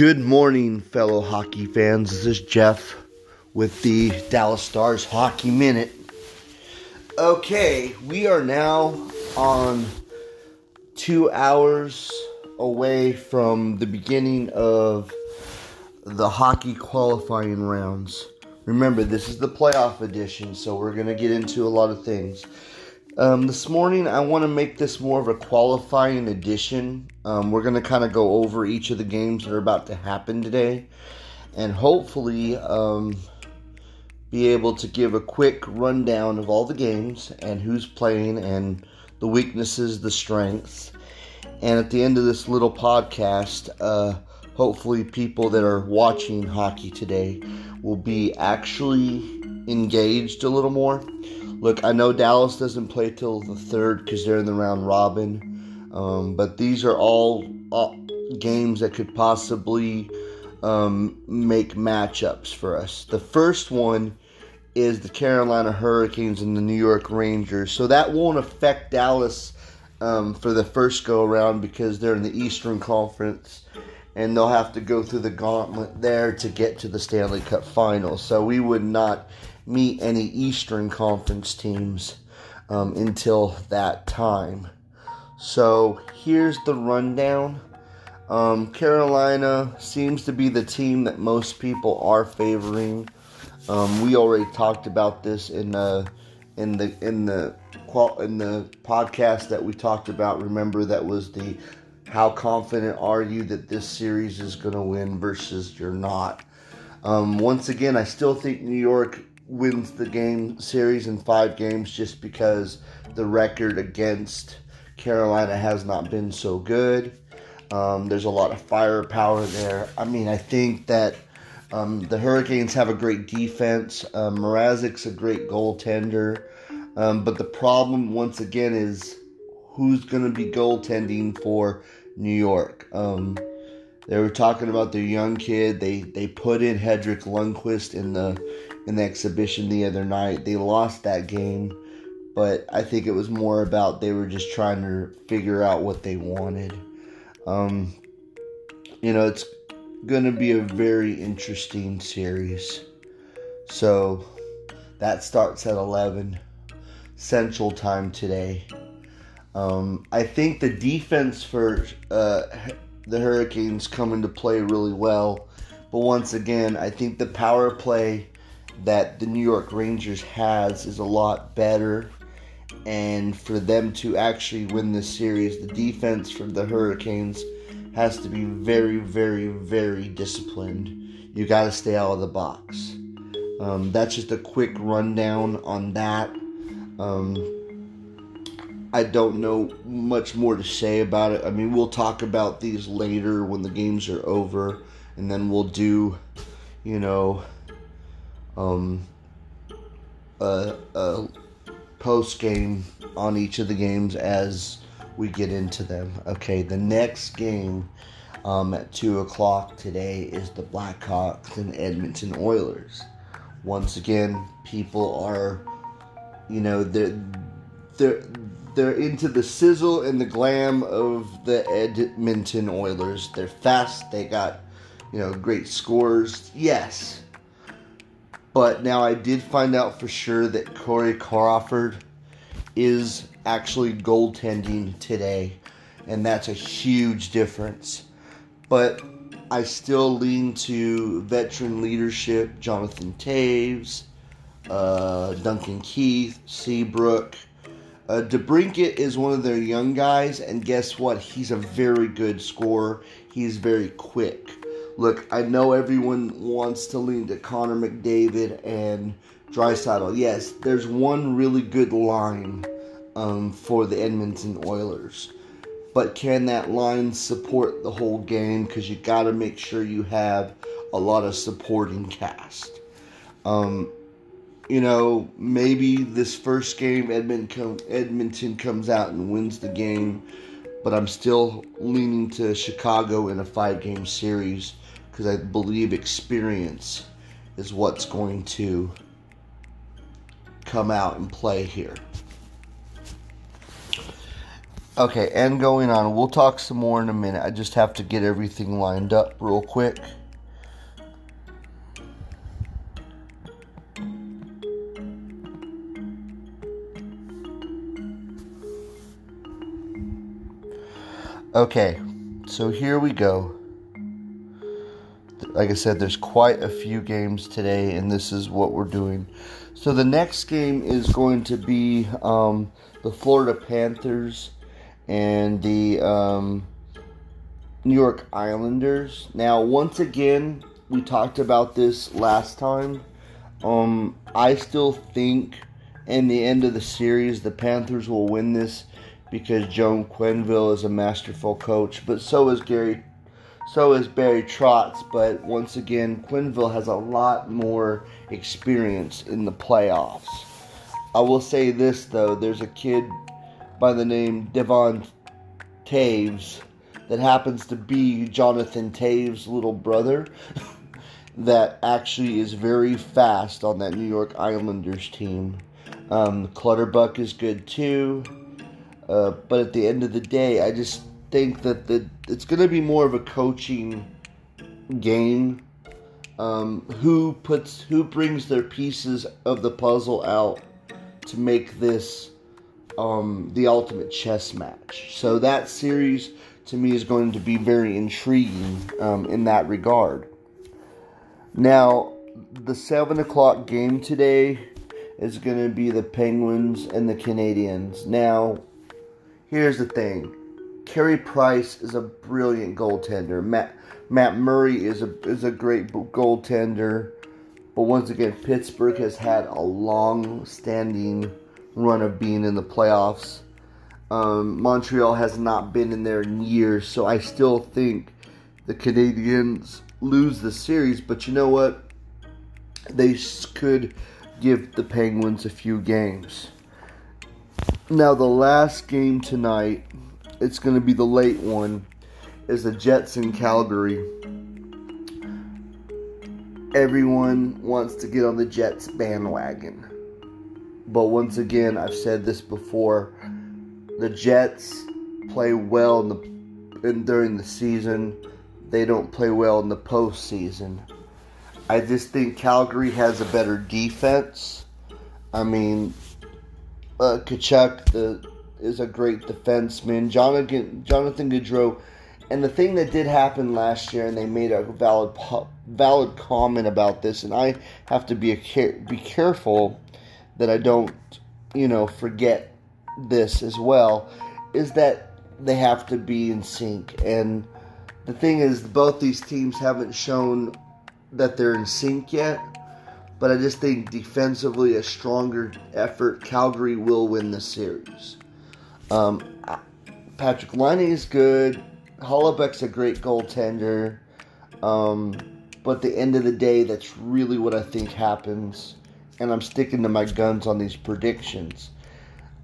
Good morning, fellow hockey fans. This is Jeff with the Dallas Stars Hockey Minute. Okay, we are now on two hours away from the beginning of the hockey qualifying rounds. Remember, this is the playoff edition, so we're going to get into a lot of things. Um, this morning, I want to make this more of a qualifying edition. Um, we're going to kind of go over each of the games that are about to happen today and hopefully um, be able to give a quick rundown of all the games and who's playing and the weaknesses, the strengths. And at the end of this little podcast, uh, hopefully, people that are watching hockey today will be actually engaged a little more Look, I know Dallas doesn't play till the third because they're in the round robin, um, but these are all uh, games that could possibly um, make matchups for us. The first one is the Carolina Hurricanes and the New York Rangers, so that won't affect Dallas um, for the first go around because they're in the Eastern Conference and they'll have to go through the gauntlet there to get to the Stanley Cup final. So we would not meet any Eastern Conference teams um, until that time. So here's the rundown. Um, Carolina seems to be the team that most people are favoring. Um, we already talked about this in the in the in the in the podcast that we talked about. Remember that was the how confident are you that this series is going to win versus you're not. Um, once again, I still think New York wins the game series in five games just because the record against Carolina has not been so good. Um, there's a lot of firepower there. I mean, I think that um, the Hurricanes have a great defense. Um, Mrazek's a great goaltender. Um, but the problem, once again, is who's going to be goaltending for New York. Um, they were talking about their young kid. They they put in Henrik Lundqvist in the in the exhibition the other night. They lost that game, but I think it was more about they were just trying to figure out what they wanted. Um, you know, it's going to be a very interesting series. So that starts at 11 Central Time today. Um, I think the defense for uh, the Hurricanes come into play really well. But once again, I think the power play that the New York Rangers has is a lot better. And for them to actually win this series, the defense for the Hurricanes has to be very, very, very disciplined. You got to stay out of the box. Um, that's just a quick rundown on that. Um, I don't know much more to say about it. I mean, we'll talk about these later when the games are over, and then we'll do, you know, um, a, a post game on each of the games as we get into them. Okay, the next game um, at 2 o'clock today is the Blackhawks and Edmonton Oilers. Once again, people are, you know, they're, they're, they're into the sizzle and the glam of the Edmonton Oilers. They're fast, they got, you know, great scores. Yes, but now I did find out for sure that Corey Crawford is actually goaltending today. and that's a huge difference. But I still lean to veteran leadership, Jonathan Toews, uh, Duncan Keith, Seabrook. Uh, DeBrincat is one of their young guys, and guess what? He's a very good scorer. He's very quick. Look, I know everyone wants to lean to Connor McDavid and Draisaitl. Yes, there's one really good line um, for the Edmonton Oilers. But can that line support the whole game? Because you got to make sure you have a lot of supporting cast. Um, you know, maybe this first game Edmonton, Edmonton comes out and wins the game, but I'm still leaning to Chicago in a five game series because I believe experience is what's going to come out and play here. Okay, and going on, we'll talk some more in a minute. I just have to get everything lined up real quick. Okay, so here we go. Like I said, there's quite a few games today, and this is what we're doing. So the next game is going to be um, the Florida Panthers and the um, New York Islanders. Now, once again, we talked about this last time. Um, I still think in the end of the series, the Panthers will win this because Joel Quenneville is a masterful coach, but so is Gary, so is Barry Trotz. But once again, Quenneville has a lot more experience in the playoffs. I will say this though: there's a kid by the name Devon Toews that happens to be Jonathan Toews' little brother. that actually is very fast on that New York Islanders team. Um, Clutterbuck is good too. Uh, but at the end of the day, I just think that the it's going to be more of a coaching game. Um, who puts who brings their pieces of the puzzle out to make this um, the ultimate chess match? So that series to me is going to be very intriguing um, in that regard. Now, the seven o'clock game today is going to be the Penguins and the Canadiens. Now, here's the thing Carey Price is a brilliant goaltender. Matt, Matt Murray is a, is a great goaltender. But once again, Pittsburgh has had a long standing run of being in the playoffs. Um, Montreal has not been in there in years, so I still think the Canadiens lose the series. But you know what? They could give the Penguins a few games. Now, the last game tonight, it's going to be the late one, is the Jets in Calgary. Everyone wants to get on the Jets bandwagon. But once again, I've said this before the Jets play well in the, in, during the season, they don't play well in the postseason. I just think Calgary has a better defense. I mean, uh, Tkachuk the, is a great defenseman. Jonathan Jonathan Gaudreau, and the thing that did happen last year, and they made a valid valid comment about this, and I have to be a be careful that I don't, you know, forget this as well, is that they have to be in sync. And the thing is, both these teams haven't shown that they're in sync yet. But I just think defensively, a stronger effort, Calgary will win the series. Um, Patrik Laine is good. Hellebuyck's a great goaltender. Um, but at the end of the day, that's really what I think happens. And I'm sticking to my guns on these predictions.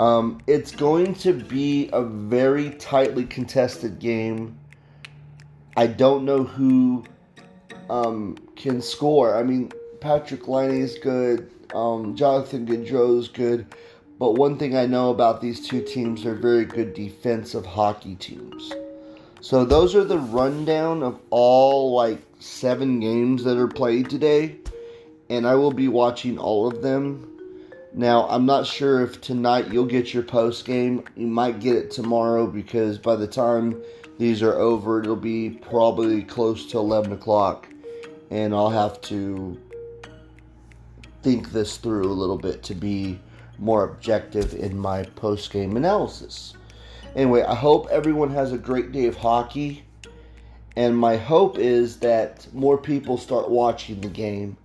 Um, it's going to be a very tightly contested game. I don't know who um, can score. I mean, Patrik Laine is good. Um, Jonathan Gaudreau is good. But one thing I know about these two teams, they're very good defensive hockey teams. So those are the rundown of all like seven games that are played today, and I will be watching all of them. Now, I'm not sure if tonight you'll get your post game. You might get it tomorrow because by the time these are over, it'll be probably close to 11 o'clock. And I'll have to think this through a little bit to be more objective in my post game analysis. Anyway, I hope everyone has a great day of hockey. And my hope is that more people start watching the game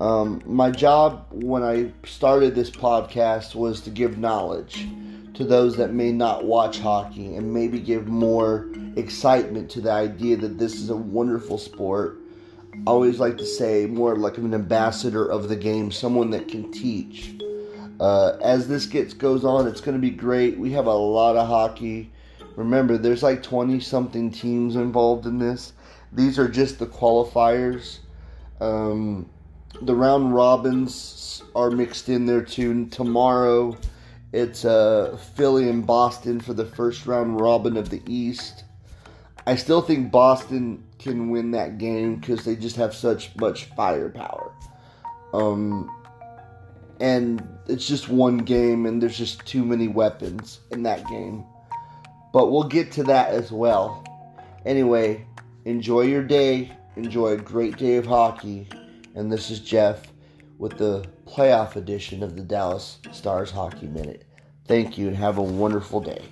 um, my job when I started this podcast was to give knowledge to those that may not watch hockey and maybe give more excitement to the idea that this is a wonderful sport. Always like to say more like an ambassador of the game, someone that can teach. Uh, as this gets goes on, it's going to be great. We have a lot of hockey. Remember, there's like 20 something teams involved in this. These are just the qualifiers. Um, the round robins are mixed in there too. Tomorrow, it's uh, Philly and Boston for the first round robin of the East. I still think Boston can win that game because they just have such much firepower. Um, and it's just one game, and there's just too many weapons in that game. But we'll get to that as well. Anyway, enjoy your day. Enjoy a great day of hockey and this is Jeff with the playoff edition of the Dallas Stars Hockey Minute. Thank you and have a wonderful day.